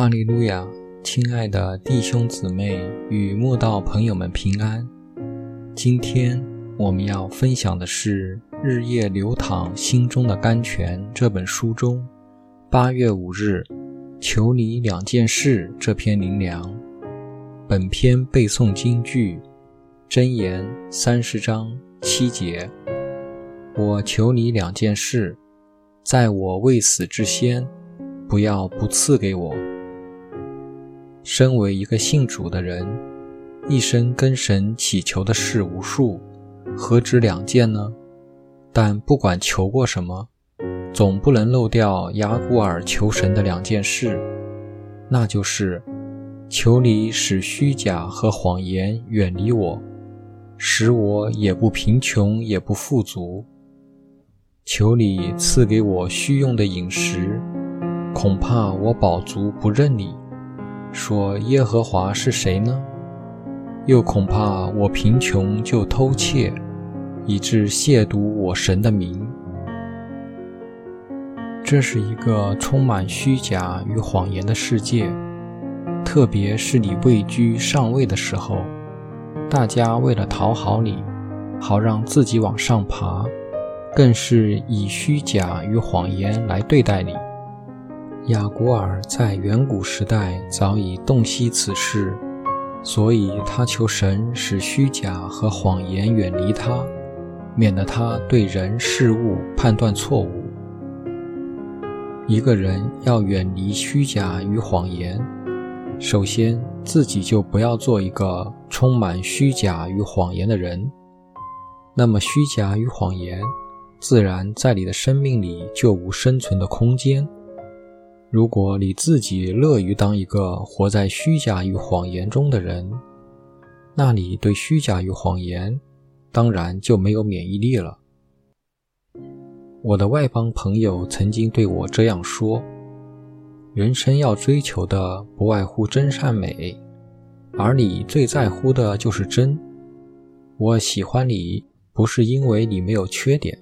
哈利路亚，亲爱的弟兄姊妹与慕道朋友们平安。今天我们要分享的是《日夜流淌心中的甘泉》这本书中八月五日“求你两件事”这篇灵粮。本篇背诵金句：箴言三十章七节。我求你两件事，在我未死之先，不要不赐给我。身为一个信主的人，一生跟神祈求的事无数，何止两件呢？但不管求过什么，总不能漏掉雅古尔求神的两件事，那就是求你使虚假和谎言远离我，使我也不贫穷也不富足。求你赐给我虚用的饮食，恐怕我饱足不认你。说耶和华是谁呢？又恐怕我贫穷就偷窃，以致亵渎我神的名。这是一个充满虚假与谎言的世界，特别是你位居上位的时候，大家为了讨好你，好让自己往上爬，更是以虚假与谎言来对待你。雅古尔在远古时代早已洞悉此事，所以他求神使虚假和谎言远离他，免得他对人事物判断错误。一个人要远离虚假与谎言，首先自己就不要做一个充满虚假与谎言的人，那么虚假与谎言自然在你的生命里就无生存的空间。如果你自己乐于当一个活在虚假与谎言中的人，那你对虚假与谎言当然就没有免疫力了。我的外邦朋友曾经对我这样说：“人生要追求的不外乎真善美，而你最在乎的就是真。我喜欢你，不是因为你没有缺点，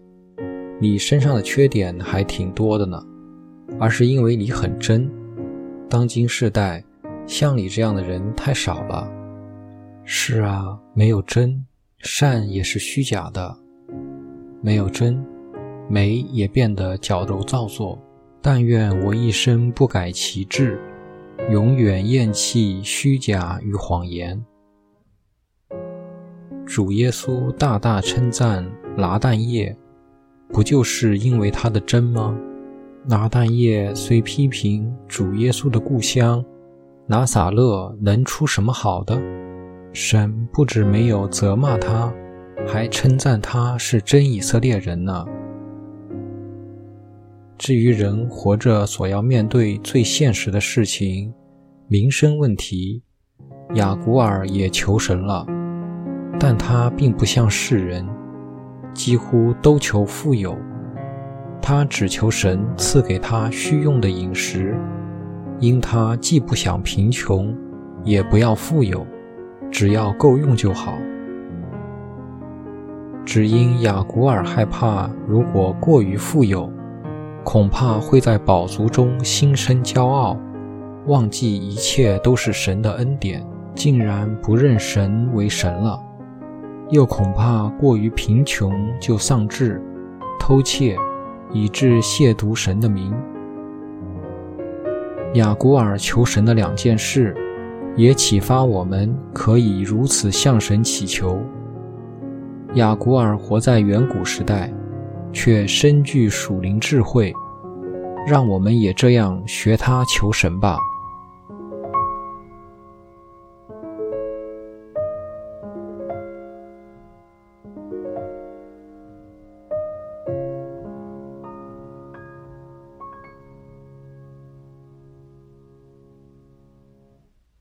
你身上的缺点还挺多的呢。”而是因为你很真，当今世代像你这样的人太少了。是啊，没有真善也是虚假的，没有真美也变得矫揉造作。但愿我一生不改其志，永远厌弃虚假与谎言。主耶稣大大称赞拿蛋液，不就是因为他的真吗？拿但业虽批评主耶稣的故乡拿撒勒能出什么好的，神不止没有责骂他，还称赞他是真以色列人呢。至于人活着所要面对最现实的事情，民生问题，雅古尔也求神了，但他并不像世人，几乎都求富有。他只求神赐给他需用的饮食，因他既不想贫穷，也不要富有，只要够用就好。只因雅古尔害怕，如果过于富有，恐怕会在饱足中心生骄傲，忘记一切都是神的恩典，竟然不认神为神了；又恐怕过于贫穷就丧志，偷窃。以致亵渎神的名。雅古尔求神的两件事，也启发我们可以如此向神祈求。雅古尔活在远古时代，却深具属灵智慧，让我们也这样学他求神吧。